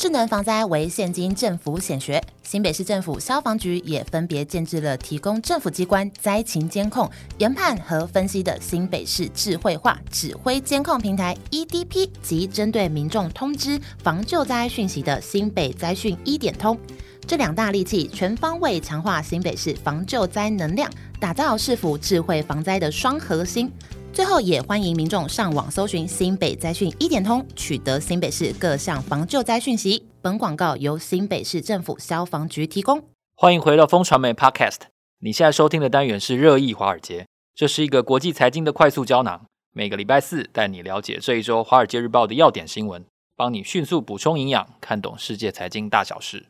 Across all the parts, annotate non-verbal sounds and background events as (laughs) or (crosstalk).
智能防灾为现今政府显学，新北市政府消防局也分别建置了提供政府机关灾情监控、研判和分析的新北市智慧化指挥监控平台 EDP 及针对民众通知防救灾讯息的新北灾讯一点通。这两大利器全方位强化新北市防救灾能量，打造市府智慧防灾的双核心。最后，也欢迎民众上网搜寻新北灾讯一点通，取得新北市各项防救灾讯息。本广告由新北市政府消防局提供。欢迎回到风传媒 Podcast。你现在收听的单元是热议华尔街，这是一个国际财经的快速胶囊。每个礼拜四带你了解这一周《华尔街日报》的要点新闻，帮你迅速补充营养，看懂世界财经大小事。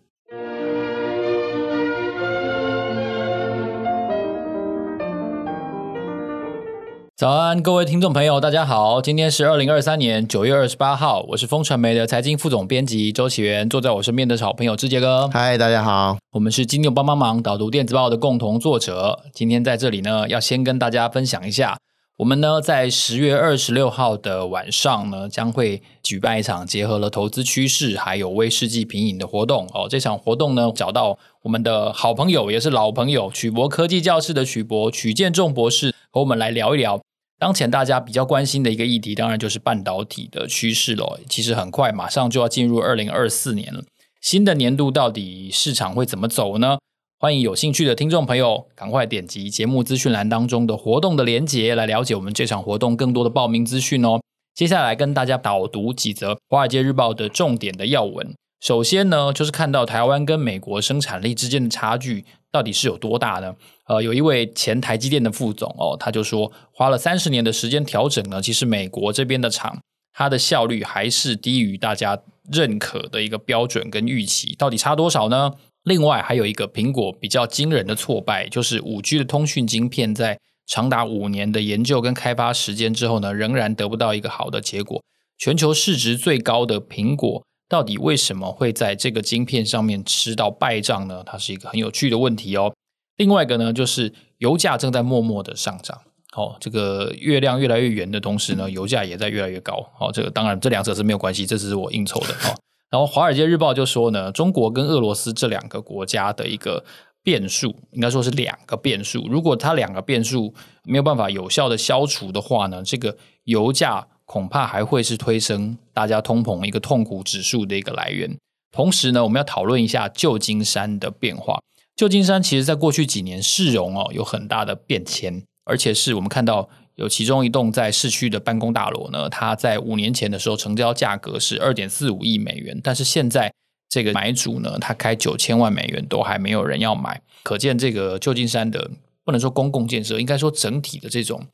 早安，各位听众朋友，大家好。今天是二零二三年九月二十八号，我是风传媒的财经副总编辑周启源，坐在我身边的是好朋友志杰哥。嗨，大家好，我们是金牛帮帮忙导读电子报的共同作者。今天在这里呢，要先跟大家分享一下，我们呢在十月二十六号的晚上呢，将会举办一场结合了投资趋势还有威士忌品饮的活动哦。这场活动呢，找到我们的好朋友，也是老朋友曲博科技教室的曲博曲建仲博士，和我们来聊一聊。当前大家比较关心的一个议题，当然就是半导体的趋势了。其实很快，马上就要进入二零二四年了。新的年度到底市场会怎么走呢？欢迎有兴趣的听众朋友，赶快点击节目资讯栏当中的活动的连结，来了解我们这场活动更多的报名资讯哦。接下来跟大家导读几则《华尔街日报》的重点的要闻。首先呢，就是看到台湾跟美国生产力之间的差距到底是有多大呢？呃，有一位前台积电的副总哦，他就说，花了三十年的时间调整呢，其实美国这边的厂，它的效率还是低于大家认可的一个标准跟预期，到底差多少呢？另外还有一个苹果比较惊人的挫败，就是五 G 的通讯晶片在长达五年的研究跟开发时间之后呢，仍然得不到一个好的结果。全球市值最高的苹果。到底为什么会在这个晶片上面吃到败仗呢？它是一个很有趣的问题哦。另外一个呢，就是油价正在默默的上涨。哦，这个月亮越来越圆的同时呢，油价也在越来越高。哦，这个当然这两者是没有关系，这只是我应酬的。哦，然后《华尔街日报》就说呢，中国跟俄罗斯这两个国家的一个变数，应该说是两个变数。如果它两个变数没有办法有效的消除的话呢，这个油价。恐怕还会是推升大家通膨一个痛苦指数的一个来源。同时呢，我们要讨论一下旧金山的变化。旧金山其实在过去几年市容哦有很大的变迁，而且是我们看到有其中一栋在市区的办公大楼呢，它在五年前的时候成交价格是二点四五亿美元，但是现在这个买主呢，他开九千万美元都还没有人要买，可见这个旧金山的不能说公共建设，应该说整体的这种。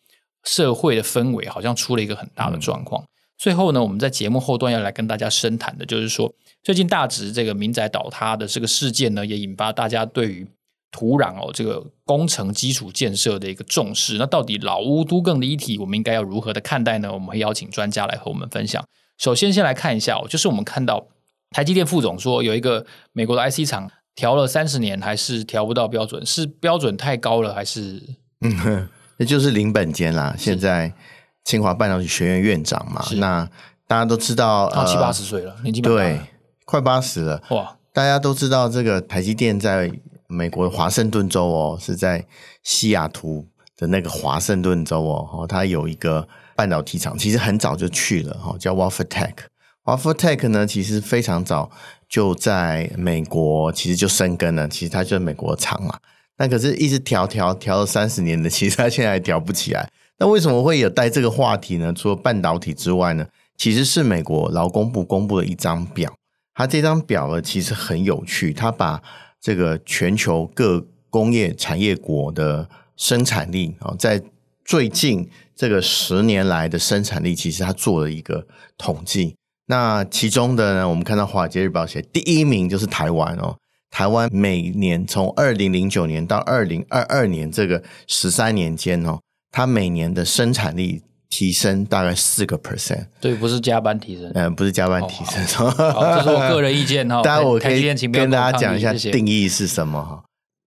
社会的氛围好像出了一个很大的状况。最后呢，我们在节目后段要来跟大家深谈的，就是说最近大直这个民宅倒塌的这个事件呢，也引发大家对于土壤哦这个工程基础建设的一个重视。那到底老屋都更的议题，我们应该要如何的看待呢？我们会邀请专家来和我们分享。首先，先来看一下哦，就是我们看到台积电副总说，有一个美国的 IC 厂调了三十年，还是调不到标准，是标准太高了，还是？嗯 (laughs) 那就是林本坚啦，现在清华半导体学院院长嘛。那大家都知道，他七八十岁了，年纪对，快八十了。哇！大家都知道，这个台积电在美国华盛顿州哦，是在西雅图的那个华盛顿州哦，它有一个半导体厂，其实很早就去了哈，叫 Wafer Tech。Wafer Tech 呢，其实非常早就在美国，其实就生根了，其实它就是美国厂嘛。那可是一直调调调了三十年的，其实它现在还调不起来。那为什么会有带这个话题呢？除了半导体之外呢，其实是美国劳工部公布了一张表。它这张表呢，其实很有趣。它把这个全球各工业产业国的生产力啊，在最近这个十年来的生产力，其实它做了一个统计。那其中的呢，我们看到《华尔街日报》写第一名就是台湾哦。台湾每年从二零零九年到二零二二年这个十三年间哦，它每年的生产力提升大概四个 percent。对，不是加班提升，嗯，不是加班提升。哦、好，这是我个人意见哈。(laughs) 当然，我可以跟大家讲一下定义是什么哈。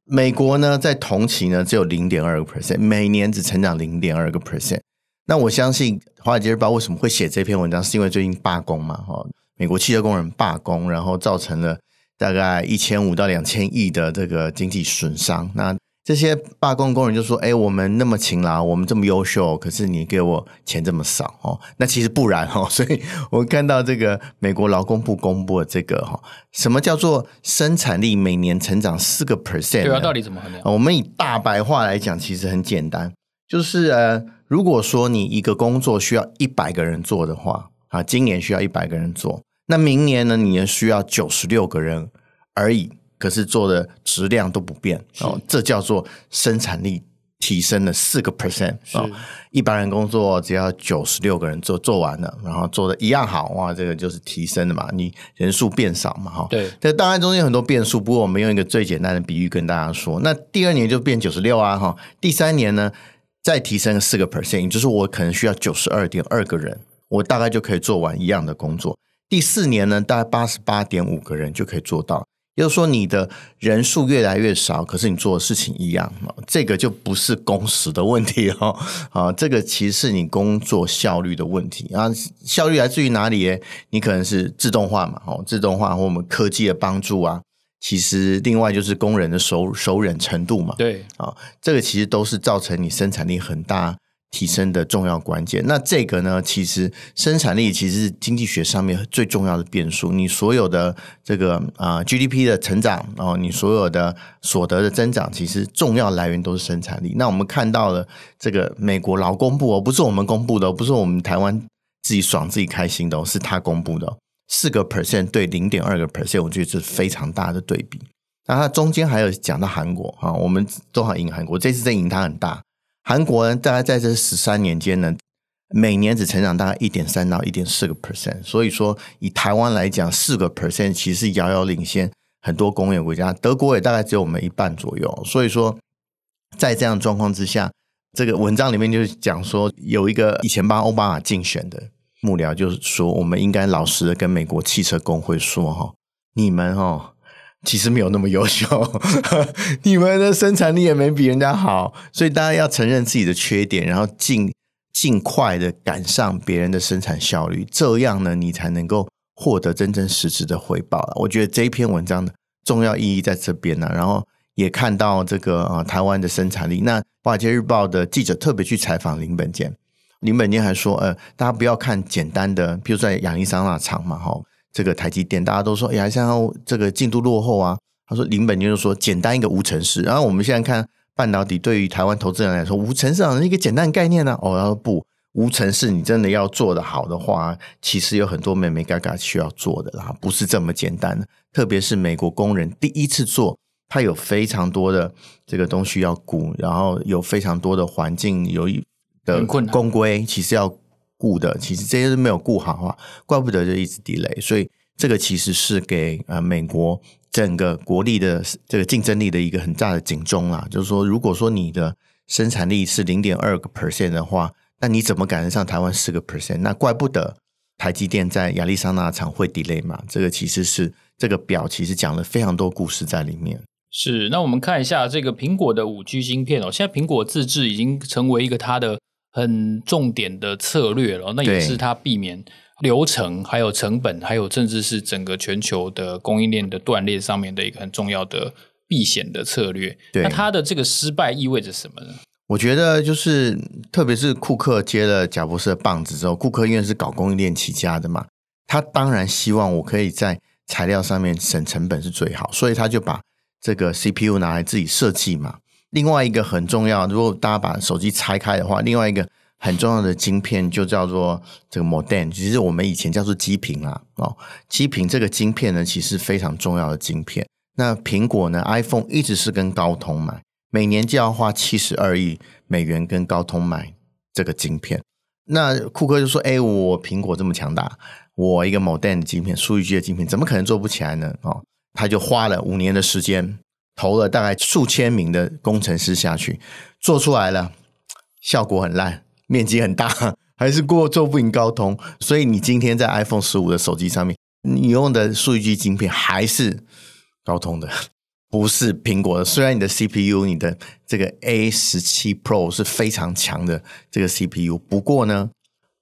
美国呢，在同期呢只有零点二个 percent，每年只成长零点二个 percent。那我相信《华尔街日报》为什么会写这篇文章，是因为最近罢工嘛哈。美国汽车工人罢工，然后造成了大概一千五到两千亿的这个经济损伤。那这些罢工工人就说：“哎，我们那么勤劳，我们这么优秀，可是你给我钱这么少哦。”那其实不然哦。(laughs) 所以我看到这个美国劳工部公布的这个哈，什么叫做生产力每年成长四个 percent？对啊，到底怎么衡量？我们以大白话来讲，其实很简单，就是呃，如果说你一个工作需要一百个人做的话，啊，今年需要一百个人做，那明年呢，你也需要九十六个人而已。可是做的质量都不变哦，这叫做生产力提升了四个 percent 哦。一般人工作只要九十六个人做做完了，然后做的一样好哇，这个就是提升的嘛。你人数变少嘛，哈。对，这当然中间有很多变数，不过我们用一个最简单的比喻跟大家说，那第二年就变九十六啊，哈。第三年呢，再提升四个 percent，也就是我可能需要九十二点二个人，我大概就可以做完一样的工作。第四年呢，大概八十八点五个人就可以做到。也就是说，你的人数越来越少，可是你做的事情一样，这个就不是工时的问题哦。啊，这个其实是你工作效率的问题啊。效率来自于哪里？你可能是自动化嘛，哦，自动化或我们科技的帮助啊。其实，另外就是工人的熟熟忍程度嘛。对啊，这个其实都是造成你生产力很大。提升的重要关键，那这个呢，其实生产力其实是经济学上面最重要的变数。你所有的这个啊、GDP 的成长，然后你所有的所得的增长，其实重要来源都是生产力。那我们看到了这个美国劳工部哦，不是我们公布的，不是我们台湾自己爽自己开心的哦，是他公布的，四个 percent 对零点二个 percent，我觉得是非常大的对比。那它中间还有讲到韩国啊，我们都好赢韩国，这次在赢它很大。韩国呢，大概在这十三年间呢，每年只成长大概一点三到一点四个 percent。所以说，以台湾来讲，四个 percent 其实遥遥领先很多工业国家。德国也大概只有我们一半左右。所以说，在这样状况之下，这个文章里面就是讲说，有一个以前帮奥巴马竞选的幕僚，就是说，我们应该老实的跟美国汽车工会说，哈，你们哈。其实没有那么优秀，(laughs) 你们的生产力也没比人家好，所以大家要承认自己的缺点，然后尽尽快的赶上别人的生产效率，这样呢，你才能够获得真正实质的回报。我觉得这一篇文章的重要意义在这边呢，然后也看到这个啊，台湾的生产力。那华尔街日报的记者特别去采访林本坚，林本坚还说，呃，大家不要看简单的，比如说在亚利桑那厂嘛，哈。这个台积电，大家都说，哎呀，像这个进度落后啊。他说，林本坚就说，简单一个无尘室。然后我们现在看半导体，对于台湾投资人来说，无尘室是一个简单的概念呢、啊。哦，他说不，无尘室你真的要做的好的话，其实有很多眉眉嘎嘎需要做的啦，不是这么简单的。特别是美国工人第一次做，他有非常多的这个东西要顾，然后有非常多的环境有一的公规，其实要。顾的其实这些都没有顾好啊，怪不得就一直 delay。所以这个其实是给呃美国整个国力的这个竞争力的一个很大的警钟啦。就是说，如果说你的生产力是零点二个 percent 的话，那你怎么赶得上台湾四个 percent？那怪不得台积电在亚利桑那厂会 delay 嘛。这个其实是这个表其实讲了非常多故事在里面。是，那我们看一下这个苹果的五 G 芯片哦，现在苹果自制已经成为一个它的。很重点的策略了，那也是它避免流程、还有成本、还有甚至是整个全球的供应链的断裂上面的一个很重要的避险的策略。对，那它的这个失败意味着什么呢？我觉得就是，特别是库克接了贾博士的棒子之后，库克因为是搞供应链起家的嘛，他当然希望我可以在材料上面省成本是最好，所以他就把这个 CPU 拿来自己设计嘛。另外一个很重要，如果大家把手机拆开的话，另外一个很重要的晶片就叫做这个 modem，其实我们以前叫做基频啦。哦，基频这个晶片呢，其实非常重要的晶片。那苹果呢，iPhone 一直是跟高通买，每年就要花七十二亿美元跟高通买这个晶片。那库克就说：“哎，我苹果这么强大，我一个 modem 的晶片，数据机的晶片，怎么可能做不起来呢？”哦，他就花了五年的时间。投了大概数千名的工程师下去，做出来了，效果很烂，面积很大，(laughs) 还是过做不赢高通。所以你今天在 iPhone 十五的手机上面，你用的数据晶片还是高通的，(laughs) 不是苹果的。虽然你的 CPU，你的这个 A 十七 Pro 是非常强的这个 CPU，不过呢，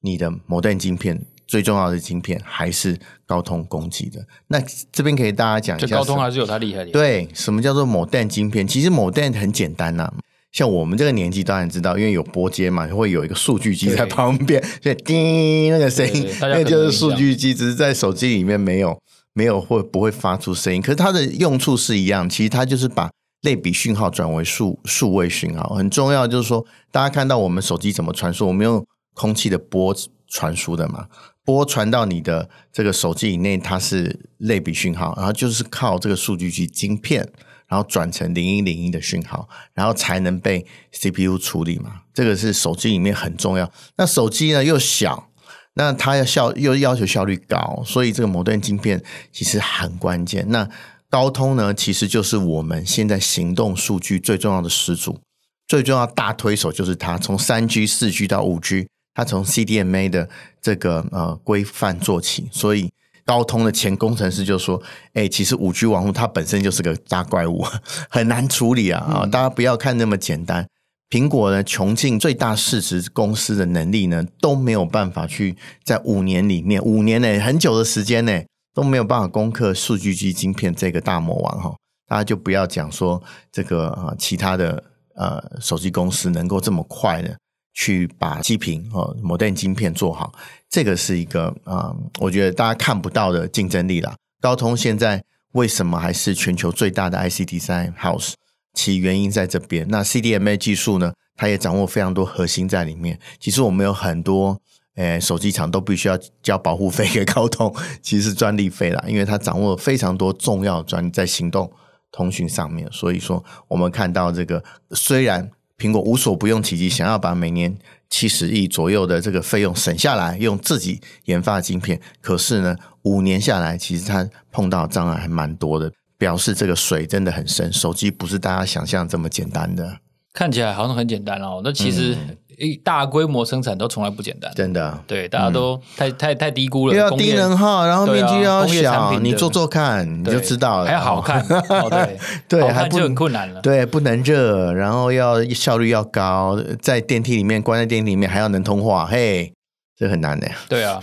你的 Modem 晶片最重要的晶片还是高通供给的。那这边可以大家讲一下，高通还是有它厉害的。对，什么叫做 Modem 晶片？其实 Modem 很简单呐、啊，像我们这个年纪当然知道，因为有波接嘛，会有一个数据机在旁边，所以叮那个声音，那就是数据机，只是在手机里面没有没有会不会发出声音，可是它的用处是一样，其实它就是把类比讯号转为数数位讯号，很重要。就是说，大家看到我们手机怎么传输，我们用空气的波传输的嘛。波传到你的这个手机以内，它是类比讯号，然后就是靠这个数据去晶片，然后转成零一零一的讯号，然后才能被 CPU 处理嘛。这个是手机里面很重要。那手机呢又小，那它要效又要求效率高，所以这个 Modem 晶片其实很关键。那高通呢，其实就是我们现在行动数据最重要的始祖，最重要大推手就是它，从三 G、四 G 到五 G。它从 CDMA 的这个呃规范做起，所以高通的前工程师就说：“哎、欸，其实五 G 网络它本身就是个大怪物，(laughs) 很难处理啊！啊、嗯，大家不要看那么简单。苹果呢，穷尽最大市值公司的能力呢，都没有办法去在五年里面，五年内很久的时间内都没有办法攻克数据机晶片这个大魔王哈。大家就不要讲说这个啊，其他的呃手机公司能够这么快的。”去把基频和 Modem 晶片做好，这个是一个啊、嗯，我觉得大家看不到的竞争力啦。高通现在为什么还是全球最大的 IC Design House？其原因在这边。那 CDMA 技术呢，它也掌握非常多核心在里面。其实我们有很多诶、手机厂都必须要交保护费给高通，(laughs) 其实是专利费啦，因为它掌握非常多重要专在行动通讯上面。所以说，我们看到这个虽然。苹果无所不用其极，想要把每年七十亿左右的这个费用省下来，用自己研发的晶片。可是呢，五年下来，其实它碰到障碍还蛮多的，表示这个水真的很深。手机不是大家想象这么简单的。看起来好像很简单哦，那其实一大规模生产都从来不简单，真的。对，大家都太太太低估了。又要低能耗，然后面积要小，你做做看，你就知道了。还要好看，对 (laughs) 对，(laughs) 还不很困难了。对，不能热，然后要效率要高，在电梯里面关在电梯里面还要能通话，嘿，这很难的。对啊，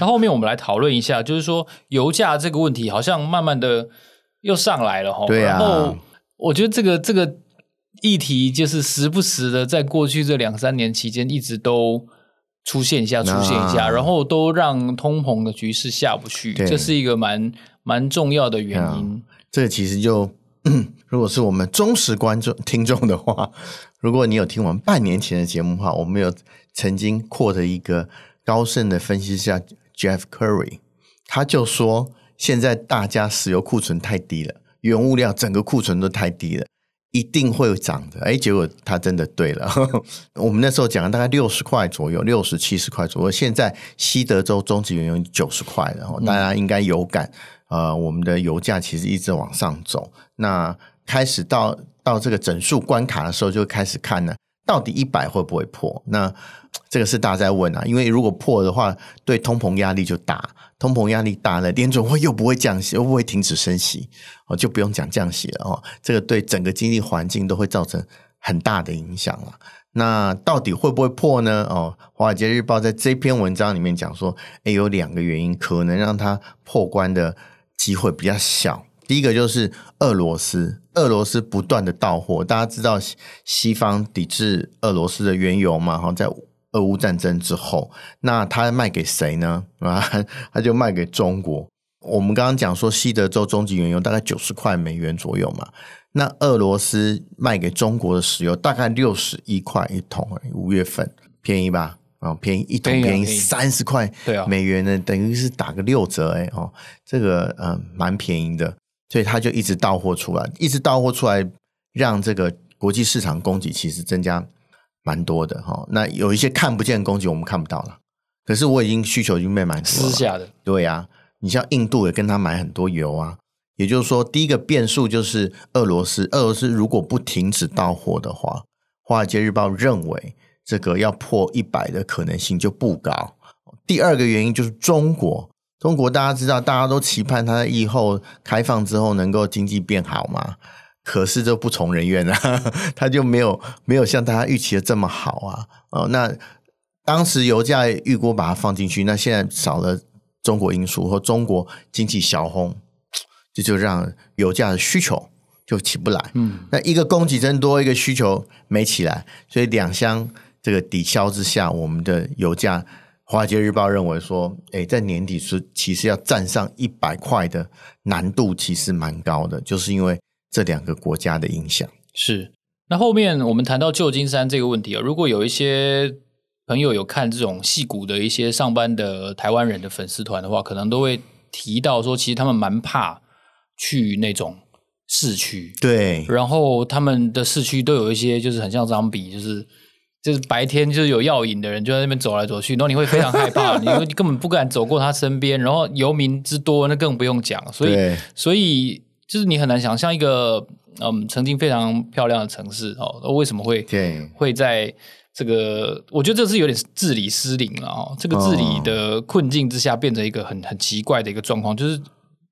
那后面我们来讨论一下，就是说油价这个问题好像慢慢的又上来了哈。对啊，然后我觉得这个这个。议题就是时不时的，在过去这两三年期间，一直都出现一下，出现一下，然后都让通膨的局势下不去，这是一个蛮蛮重要的原因。这个其实就，如果是我们忠实观众听众的话，如果你有听我们半年前的节目的话，我们有曾经扩的一个高盛的分析师 Jeff Curry，他就说，现在大家石油库存太低了，原物料整个库存都太低了。一定会涨的，哎，结果他真的对了。(laughs) 我们那时候讲了大概六十块左右，六十七十块左右。现在西德州中级原油九十块了，大家应该有感。呃，我们的油价其实一直往上走。那开始到到这个整数关卡的时候，就开始看了，到底一百会不会破？那这个是大家在问啊，因为如果破的话，对通膨压力就大。通膨压力大了，联准会又不会降息，又不会停止升息，哦，就不用讲降息了哦。这个对整个经济环境都会造成很大的影响了。那到底会不会破呢？哦，《华尔街日报》在这篇文章里面讲说，诶，有两个原因可能让它破关的机会比较小。第一个就是俄罗斯，俄罗斯不断的到货，大家知道西方抵制俄罗斯的原油嘛？哈，在。俄乌战争之后，那他卖给谁呢？啊，(laughs) 他就卖给中国。我们刚刚讲说，西德州中级原油大概九十块美元左右嘛。那俄罗斯卖给中国的石油大概六十一块一桶，五月份便宜吧？啊，便宜一桶便宜三十块美元呢，等于是打个六折哎哦，这个嗯蛮便宜的，所以他就一直到货出来，一直到货出来，让这个国际市场供给其实增加。蛮多的哈，那有一些看不见的供给我们看不到了，可是我已经需求已经被满足了。私下的，对呀、啊，你像印度也跟他买很多油啊，也就是说，第一个变数就是俄罗斯，俄罗斯如果不停止到货的话，《华尔街日报》认为这个要破一百的可能性就不高。第二个原因就是中国，中国大家知道，大家都期盼它在疫后开放之后能够经济变好嘛。可是就不从人愿啊，(laughs) 他就没有没有像大家预期的这么好啊。哦，那当时油价预估把它放进去，那现在少了中国因素和中国经济小红，这就让油价的需求就起不来。嗯，那一个供给增多，一个需求没起来，所以两相这个抵消之下，我们的油价，《华尔街日报》认为说，诶，在年底是其实要站上一百块的难度其实蛮高的，就是因为这两个国家的影响。是。那后面我们谈到旧金山这个问题啊，如果有一些。朋友有看这种戏骨的一些上班的台湾人的粉丝团的话，可能都会提到说，其实他们蛮怕去那种市区。对，然后他们的市区都有一些，就是很像 zombie，就是就是白天就是有药瘾的人就在那边走来走去，然后你会非常害怕，(laughs) 你你根本不敢走过他身边。然后游民之多，那更不用讲。所以所以就是你很难想象一个嗯曾经非常漂亮的城市哦，为什么会对会在。这个我觉得这是有点治理失灵了哦。这个治理的困境之下，变成一个很很奇怪的一个状况，就是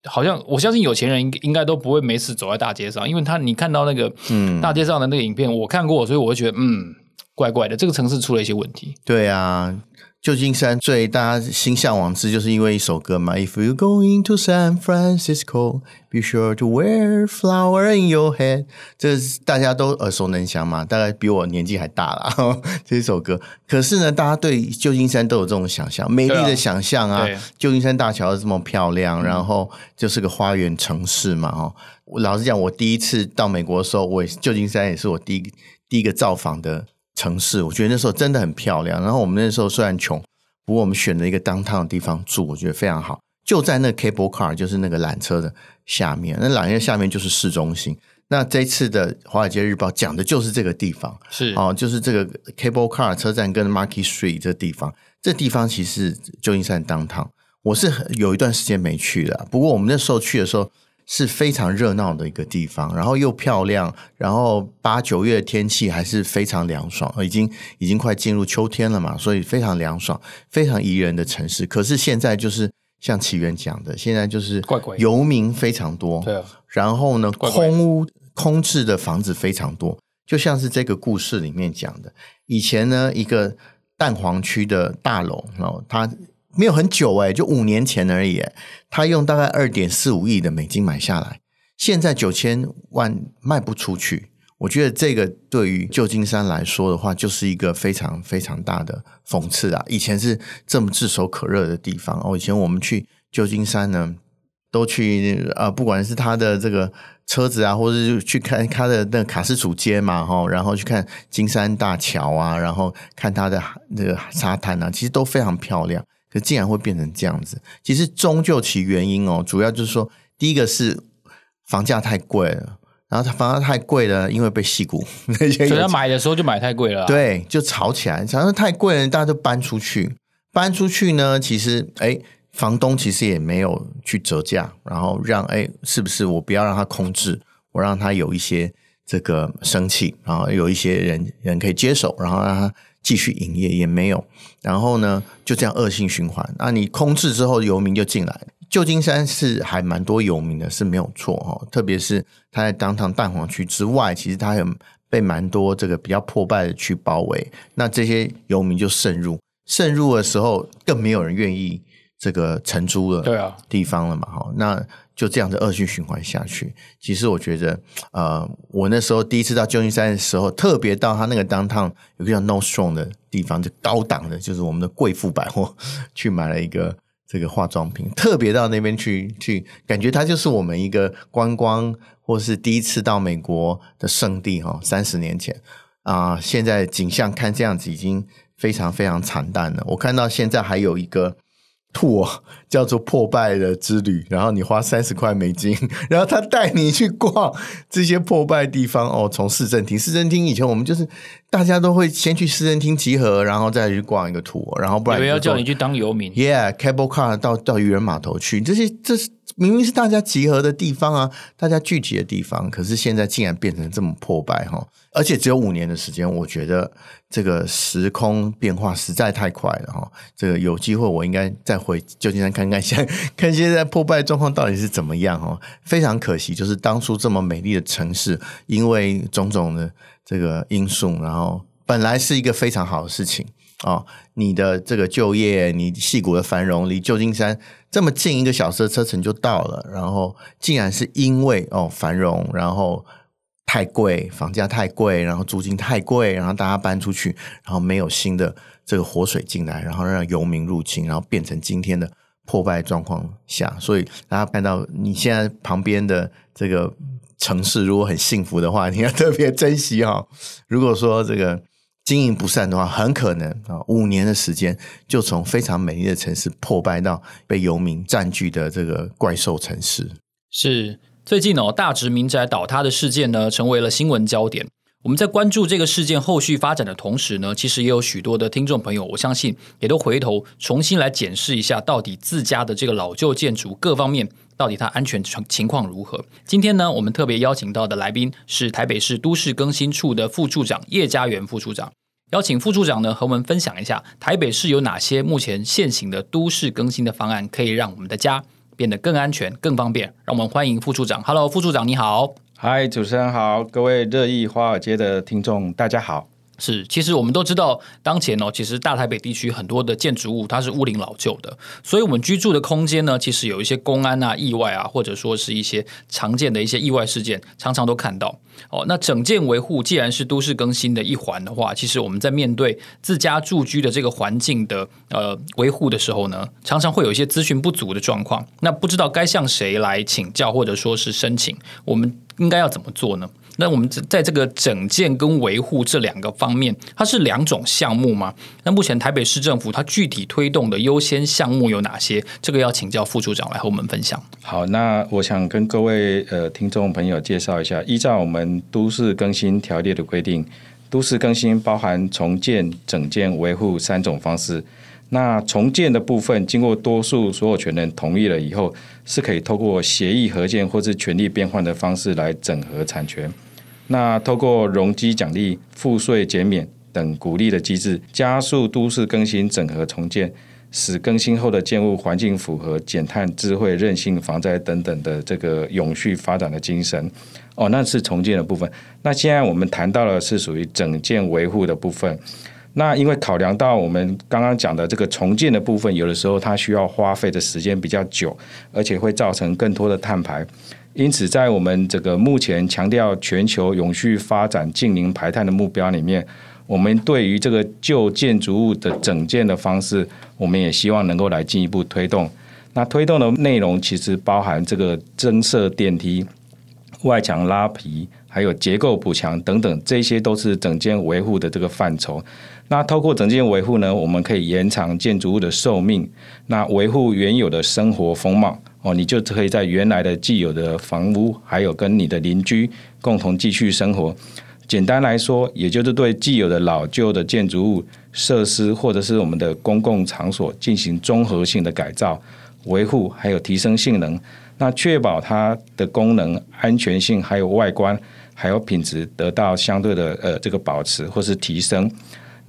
好像我相信有钱人应应该都不会没事走在大街上，因为他你看到那个嗯大街上的那个影片，我看过，所以我会觉得嗯怪怪的，这个城市出了一些问题。对啊。旧金山最大家心向往之，就是因为一首歌嘛。If you going to San Francisco, be sure to wear flower in your head。这是大家都耳熟能详嘛，大概比我年纪还大了。(laughs) 这首歌，可是呢，大家对旧金山都有这种想象，美丽的想象啊。旧金山大桥这么漂亮，然后就是个花园城市嘛。哦，老实讲，我第一次到美国的时候，我旧金山也是我第一第一个造访的。城市，我觉得那时候真的很漂亮。然后我们那时候虽然穷，不过我们选了一个 downtown 的地方住，我觉得非常好。就在那 cable car，就是那个缆车的下面，那缆车下面就是市中心。那这一次的《华尔街日报》讲的就是这个地方，是哦，就是这个 cable car 车站跟 Market Street 这地方。这地方其实旧金山 downtown，我是有一段时间没去的。不过我们那时候去的时候。是非常热闹的一个地方，然后又漂亮，然后八九月的天气还是非常凉爽，已经已经快进入秋天了嘛，所以非常凉爽，非常宜人的城市。可是现在就是像起源讲的，现在就是游民非常多，对啊，然后呢，空屋空置的房子非常多，就像是这个故事里面讲的，以前呢一个蛋黄区的大楼，然后它。没有很久诶，就五年前而已。他用大概二点四五亿的美金买下来，现在九千万卖不出去。我觉得这个对于旧金山来说的话，就是一个非常非常大的讽刺啊！以前是这么炙手可热的地方哦。以前我们去旧金山呢，都去啊，不管是他的这个车子啊，或者是去看他的那个卡斯楚街嘛，哈，然后去看金山大桥啊，然后看他的那个沙滩啊，其实都非常漂亮。可竟然会变成这样子，其实终究其原因哦，主要就是说，第一个是房价太贵了，然后它房价太贵了，因为被矽谷，所以他买的时候就买太贵了，对，就炒起来，炒得太贵了，大家都搬出去，搬出去呢，其实哎，房东其实也没有去折价，然后让哎，是不是我不要让它空置，我让它有一些这个生气，然后有一些人人可以接手，然后让他。继续营业也没有，然后呢，就这样恶性循环。那你空置之后，游民就进来。旧金山是还蛮多游民的，是没有错哦。特别是它在当趟蛋黄区之外，其实它有被蛮多这个比较破败的区包围。那这些游民就渗入，渗入的时候更没有人愿意这个承租了，对啊，地方了嘛。哈，那。就这样子恶性循环下去。其实我觉得，呃，我那时候第一次到旧金山的时候，特别到他那个 downtown 有个叫 Nordstrom 的地方，就高档的，就是我们的贵妇百货，(laughs) 去买了一个这个化妆品。特别到那边去，去感觉它就是我们一个观光或是第一次到美国的圣地哈。三十年前啊，呃，现在景象看这样子已经非常非常惨淡了。我看到现在还有一个。Tour 叫做破败的之旅，然后你花三十块美金，然后他带你去逛这些破败地方哦。从市政厅，市政厅以前我们就是大家都会先去市政厅集合，然后再去逛一个 tour，然后不然要叫你去当游民。Yeah，cable car 到到渔人码头去，这些这是明明是大家集合的地方啊，大家聚集的地方，可是现在竟然变成这么破败哈。而且只有五年的时间，我觉得这个时空变化实在太快了哈。这个有机会我应该再回旧金山看看，现 (laughs) 看现在破败状况到底是怎么样哈。非常可惜，就是当初这么美丽的城市，因为种种的这个因素，然后本来是一个非常好的事情，哦，你的这个就业，你矽谷的繁荣，离旧金山这么近一个小时的车程就到了，然后竟然是因为哦繁荣，然后太贵，房价太贵，然后租金太贵，然后大家搬出去，然后没有新的这个活水进来，然后让游民入侵，然后变成今天的破败状况下，所以大家看到你现在旁边的这个城市，如果很幸福的话，你要特别珍惜哈、哦。如果说这个。经营不善的话，很可能啊，五年的时间就从非常美丽的城市破败到被游民占据的这个怪兽城市。是最近哦，大直民宅倒塌的事件呢，成为了新闻焦点。我们在关注这个事件后续发展的同时呢，其实也有许多的听众朋友，我相信也都回头重新来检视一下，到底自家的这个老旧建筑各方面到底它安全情况如何。今天呢，我们特别邀请到的来宾是台北市都市更新处的副处长叶嘉元副处长。邀请副处长呢，和我们分享一下台北市有哪些目前现行的都市更新的方案，可以让我们的家变得更安全、更方便。让我们欢迎副处长。Hello，副处长你好。嗨，主持人好，各位热议华尔街的听众大家好。是，其实我们都知道，当前哦，其实大台北地区很多的建筑物它是屋龄老旧的，所以我们居住的空间呢，其实有一些公安啊、意外啊，或者说是一些常见的一些意外事件，常常都看到。哦，那整建维护既然是都市更新的一环的话，其实我们在面对自家住居的这个环境的呃维护的时候呢，常常会有一些资讯不足的状况。那不知道该向谁来请教，或者说是申请，我们应该要怎么做呢？那我们在这个整建跟维护这两个方面，它是两种项目吗？那目前台北市政府它具体推动的优先项目有哪些？这个要请教副处长来和我们分享。好，那我想跟各位呃听众朋友介绍一下，依照我们都市更新条例的规定，都市更新包含重建、整建、维护三种方式。那重建的部分，经过多数所有权人同意了以后，是可以透过协议合建或是权利变换的方式来整合产权。那透过容积奖励、赋税减免等鼓励的机制，加速都市更新、整合重建，使更新后的建物环境符合减碳、智慧、韧性、防灾等等的这个永续发展的精神。哦，那是重建的部分。那现在我们谈到的是属于整建维护的部分。那因为考量到我们刚刚讲的这个重建的部分，有的时候它需要花费的时间比较久，而且会造成更多的碳排。因此，在我们这个目前强调全球永续发展、净零排碳的目标里面，我们对于这个旧建筑物的整建的方式，我们也希望能够来进一步推动。那推动的内容其实包含这个增设电梯、外墙拉皮，还有结构补强等等，这些都是整建维护的这个范畴。那透过整建维护呢，我们可以延长建筑物的寿命，那维护原有的生活风貌。哦，你就可以在原来的既有的房屋，还有跟你的邻居共同继续生活。简单来说，也就是对既有的老旧的建筑物设施，或者是我们的公共场所进行综合性的改造、维护，还有提升性能，那确保它的功能、安全性，还有外观，还有品质得到相对的呃这个保持或是提升。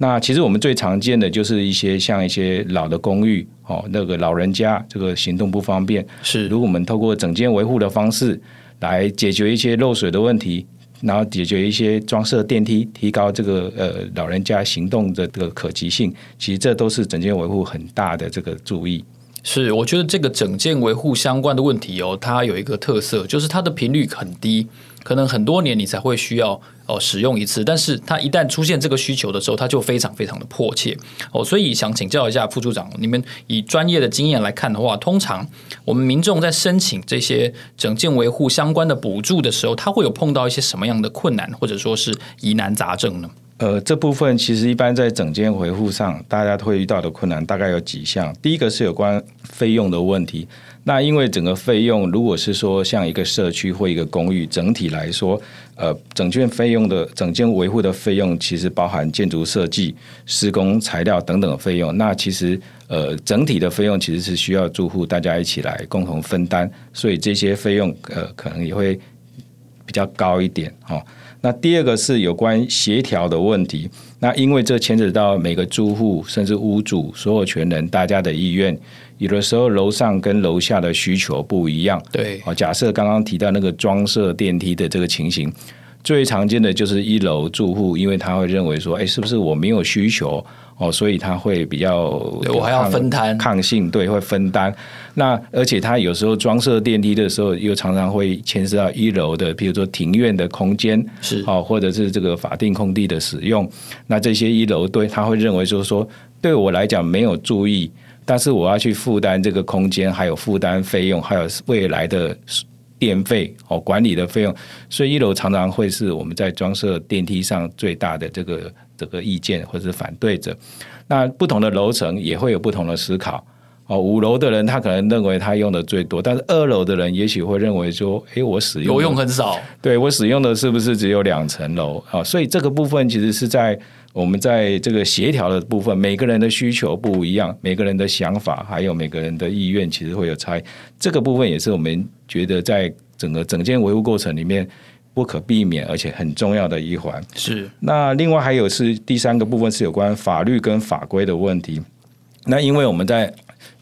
那其实我们最常见的就是一些像一些老的公寓哦，那个老人家这个行动不方便，是如果我们透过整间维护的方式来解决一些漏水的问题，然后解决一些装设电梯，提高这个呃老人家行动的这个可及性，其实这都是整建维护很大的这个注意。是，我觉得这个整件维护相关的问题哦，它有一个特色，就是它的频率很低。可能很多年你才会需要哦使用一次，但是它一旦出现这个需求的时候，它就非常非常的迫切哦，所以想请教一下副处长，你们以专业的经验来看的话，通常我们民众在申请这些整件维护相关的补助的时候，他会有碰到一些什么样的困难，或者说是疑难杂症呢？呃，这部分其实一般在整间维护上，大家会遇到的困难大概有几项，第一个是有关费用的问题。那因为整个费用，如果是说像一个社区或一个公寓，整体来说，呃，整件费用的整件维护的费用，其实包含建筑设计、施工材料等等的费用。那其实呃，整体的费用其实是需要住户大家一起来共同分担，所以这些费用呃，可能也会比较高一点哦。那第二个是有关协调的问题，那因为这牵扯到每个住户甚至屋主所有权人大家的意愿。有的时候楼上跟楼下的需求不一样，对，假设刚刚提到那个装设电梯的这个情形，最常见的就是一楼住户，因为他会认为说，哎，是不是我没有需求哦，所以他会比较我还要分摊抗性，对，会分担。那而且他有时候装设电梯的时候，又常常会牵涉到一楼的，比如说庭院的空间是哦，或者是这个法定空地的使用。那这些一楼对他会认为就是说，对我来讲没有注意，但是我要去负担这个空间，还有负担费用，还有未来的。电费哦，管理的费用，所以一楼常常会是我们在装设电梯上最大的这个这个意见或者是反对者。那不同的楼层也会有不同的思考哦。五楼的人他可能认为他用的最多，但是二楼的人也许会认为说，诶，我使用用很少，对我使用的是不是只有两层楼啊？所以这个部分其实是在。我们在这个协调的部分，每个人的需求不一样，每个人的想法还有每个人的意愿，其实会有差异。这个部分也是我们觉得在整个整件维护过程里面不可避免而且很重要的一环。是。那另外还有是第三个部分是有关法律跟法规的问题。那因为我们在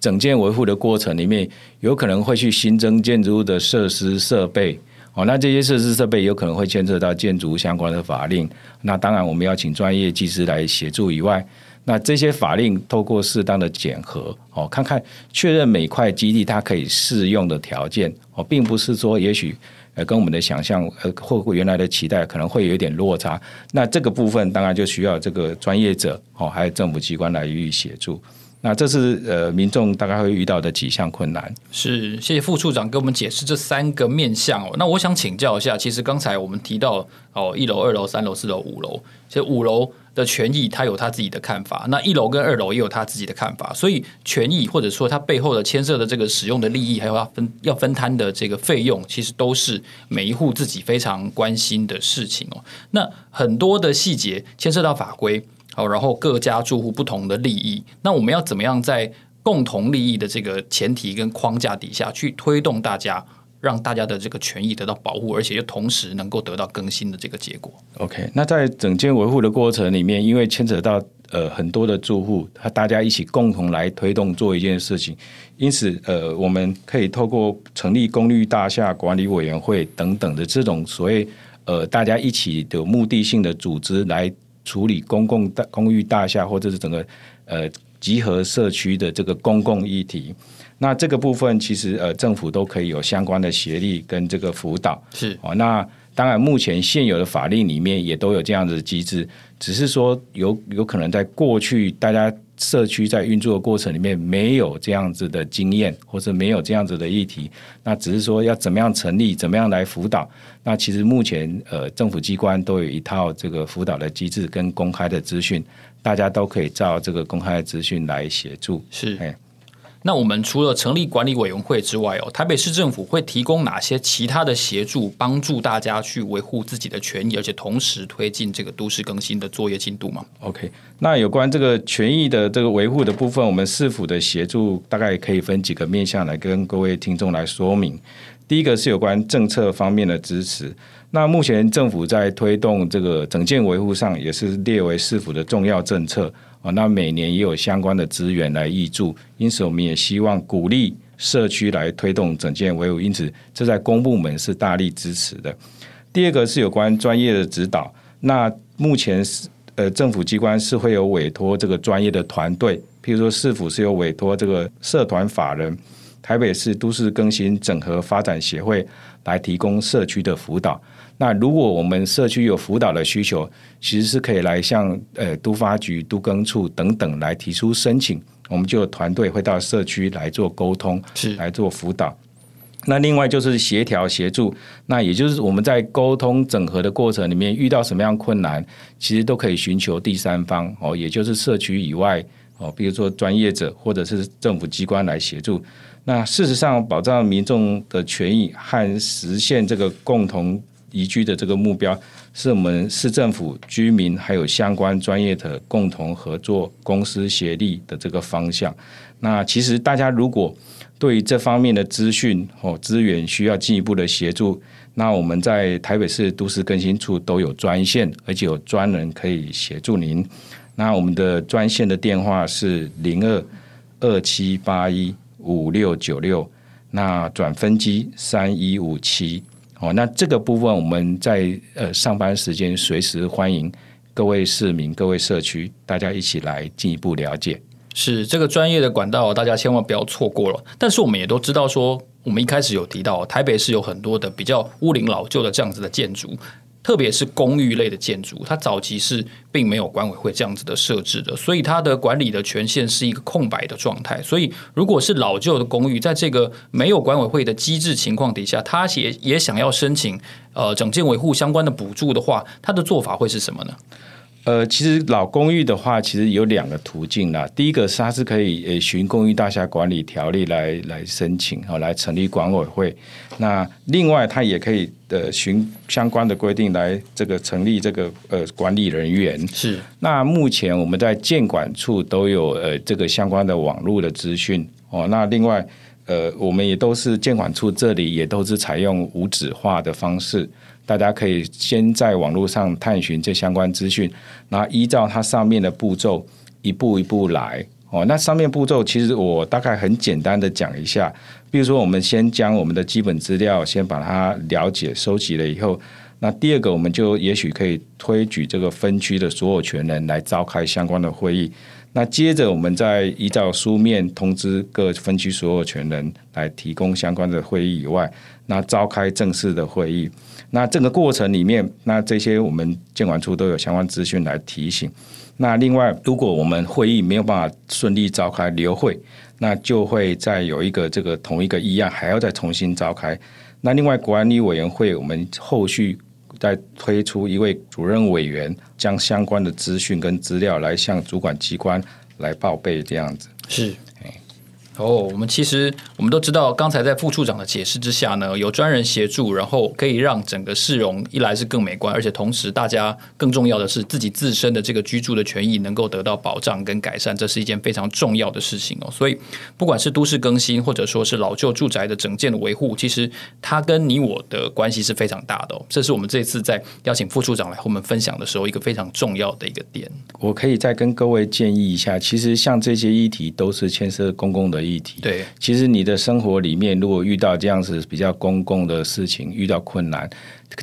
整件维护的过程里面，有可能会去新增建筑物的设施设备。哦，那这些设施设备有可能会牵涉到建筑相关的法令，那当然我们要请专业技师来协助以外，那这些法令透过适当的检核，哦，看看确认每块基地它可以适用的条件，哦，并不是说也许呃跟我们的想象呃或原来的期待可能会有一点落差，那这个部分当然就需要这个专业者哦，还有政府机关来予以协助。那这是呃民众大概会遇到的几项困难。是，谢谢副处长给我们解释这三个面向哦。那我想请教一下，其实刚才我们提到哦，一楼、二楼、三楼、四楼、五楼，其实五楼的权益他有他自己的看法，那一楼跟二楼也有他自己的看法。所以权益或者说他背后的牵涉的这个使用的利益，还有要分要分摊的这个费用，其实都是每一户自己非常关心的事情哦。那很多的细节牵涉到法规。好，然后各家住户不同的利益，那我们要怎么样在共同利益的这个前提跟框架底下去推动大家，让大家的这个权益得到保护，而且又同时能够得到更新的这个结果？OK，那在整件维护的过程里面，因为牵扯到呃很多的住户，他大家一起共同来推动做一件事情，因此呃我们可以透过成立公寓大厦管理委员会等等的这种所谓呃大家一起的目的性的组织来。处理公共大公寓大厦或者是整个呃集合社区的这个公共议题，那这个部分其实呃政府都可以有相关的协力跟这个辅导是哦。那当然目前现有的法令里面也都有这样子的机制，只是说有有可能在过去大家。社区在运作的过程里面没有这样子的经验，或者没有这样子的议题，那只是说要怎么样成立，怎么样来辅导。那其实目前呃政府机关都有一套这个辅导的机制跟公开的资讯，大家都可以照这个公开的资讯来协助。是。那我们除了成立管理委员会之外哦，台北市政府会提供哪些其他的协助，帮助大家去维护自己的权益，而且同时推进这个都市更新的作业进度吗？OK，那有关这个权益的这个维护的部分，我们市府的协助大概可以分几个面向来跟各位听众来说明。第一个是有关政策方面的支持，那目前政府在推动这个整件维护上，也是列为市府的重要政策。那每年也有相关的资源来挹注，因此我们也希望鼓励社区来推动整建维护，因此这在公部门是大力支持的。第二个是有关专业的指导，那目前是呃政府机关是会有委托这个专业的团队，譬如说市府是有委托这个社团法人台北市都市更新整合发展协会来提供社区的辅导。那如果我们社区有辅导的需求，其实是可以来向呃都发局、都更处等等来提出申请，我们就有团队会到社区来做沟通，是来做辅导。那另外就是协调协助，那也就是我们在沟通整合的过程里面遇到什么样困难，其实都可以寻求第三方哦，也就是社区以外哦，比如说专业者或者是政府机关来协助。那事实上，保障民众的权益和实现这个共同。宜居的这个目标，是我们市政府、居民还有相关专业的共同合作、公司协力的这个方向。那其实大家如果对于这方面的资讯或资源需要进一步的协助，那我们在台北市都市更新处都有专线，而且有专人可以协助您。那我们的专线的电话是零二二七八一五六九六，那转分机三一五七。哦，那这个部分我们在呃上班时间随时欢迎各位市民、各位社区，大家一起来进一步了解。是这个专业的管道，大家千万不要错过了。但是我们也都知道说，我们一开始有提到，台北市有很多的比较屋龄老旧的这样子的建筑。特别是公寓类的建筑，它早期是并没有管委会这样子的设置的，所以它的管理的权限是一个空白的状态。所以，如果是老旧的公寓，在这个没有管委会的机制情况底下，它也也想要申请呃整建维护相关的补助的话，它的做法会是什么呢？呃，其实老公寓的话，其实有两个途径啦。第一个是它是可以呃循公寓大厦管理条例来来申请啊，来成立管委会。那另外，它也可以呃循相关的规定来这个成立这个呃管理人员。是。那目前我们在建管处都有呃这个相关的网络的资讯哦。那另外呃，我们也都是建管处这里也都是采用无纸化的方式。大家可以先在网络上探寻这相关资讯，然后依照它上面的步骤一步一步来哦。那上面步骤其实我大概很简单的讲一下，比如说我们先将我们的基本资料先把它了解收集了以后，那第二个我们就也许可以推举这个分区的所有权人来召开相关的会议。那接着我们再依照书面通知各分区所有权人来提供相关的会议以外，那召开正式的会议。那这个过程里面，那这些我们监管处都有相关资讯来提醒。那另外，如果我们会议没有办法顺利召开留会，那就会再有一个这个同一个议案还要再重新召开。那另外管理委员会，我们后续再推出一位主任委员，将相关的资讯跟资料来向主管机关来报备，这样子是。哦我们其实我们都知道，刚才在副处长的解释之下呢，有专人协助，然后可以让整个市容一来是更美观，而且同时大家更重要的是自己自身的这个居住的权益能够得到保障跟改善，这是一件非常重要的事情哦。所以不管是都市更新，或者说是老旧住宅的整建的维护，其实它跟你我的关系是非常大的哦。这是我们这次在邀请副处长来和我们分享的时候，一个非常重要的一个点。我可以再跟各位建议一下，其实像这些议题都是牵涉公共的议题。对，其实你的生活里面，如果遇到这样子比较公共的事情，遇到困难，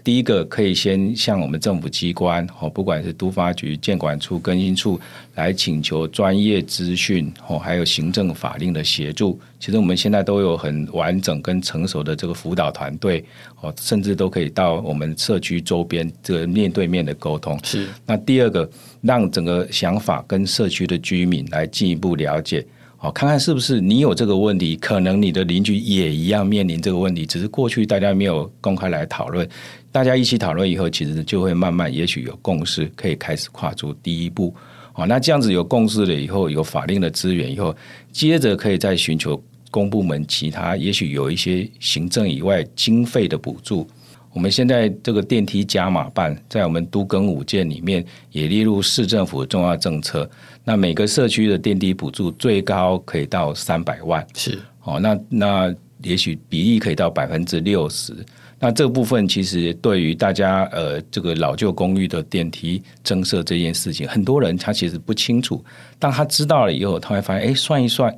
第一个可以先向我们政府机关，哦，不管是都发局、建管处、更新处，来请求专业资讯，哦，还有行政法令的协助。其实我们现在都有很完整跟成熟的这个辅导团队，哦，甚至都可以到我们社区周边这个面对面的沟通。是。那第二个，让整个想法跟社区的居民来进一步了解。好，看看是不是你有这个问题，可能你的邻居也一样面临这个问题，只是过去大家没有公开来讨论，大家一起讨论以后，其实就会慢慢，也许有共识，可以开始跨出第一步。好，那这样子有共识了以后，有法令的资源以后，接着可以再寻求公部门其他，也许有一些行政以外经费的补助。我们现在这个电梯加码办，在我们都更五建里面也列入市政府重要政策。那每个社区的电梯补助最高可以到三百万，是哦。那那也许比例可以到百分之六十。那这部分其实对于大家呃这个老旧公寓的电梯增设这件事情，很多人他其实不清楚。当他知道了以后，他会发现，哎，算一算，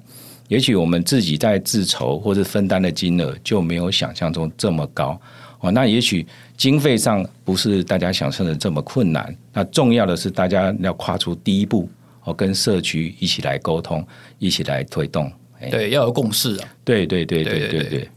也许我们自己在自筹或者分担的金额就没有想象中这么高。哦，那也许经费上不是大家想象的这么困难。那重要的是大家要跨出第一步，哦，跟社区一起来沟通，一起来推动。对，要有共识啊。对对对对对对，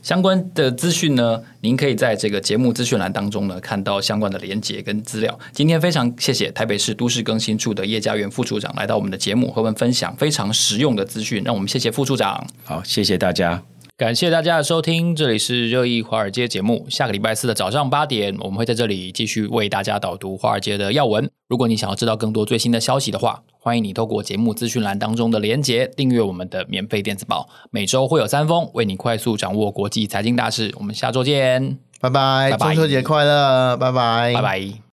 相关的资讯呢，您可以在这个节目资讯栏当中呢看到相关的连结跟资料。今天非常谢谢台北市都市更新处的叶家元副处长来到我们的节目，和我们分享非常实用的资讯。让我们谢谢副处长。好，谢谢大家。感谢大家的收听，这里是热议华尔街节目。下个礼拜四的早上八点，我们会在这里继续为大家导读华尔街的要闻。如果你想要知道更多最新的消息的话，欢迎你透过节目资讯栏当中的连结订阅我们的免费电子报。每周会有三封，为你快速掌握国际财经大事。我们下周见，拜拜，中秋节快乐，拜拜，拜拜。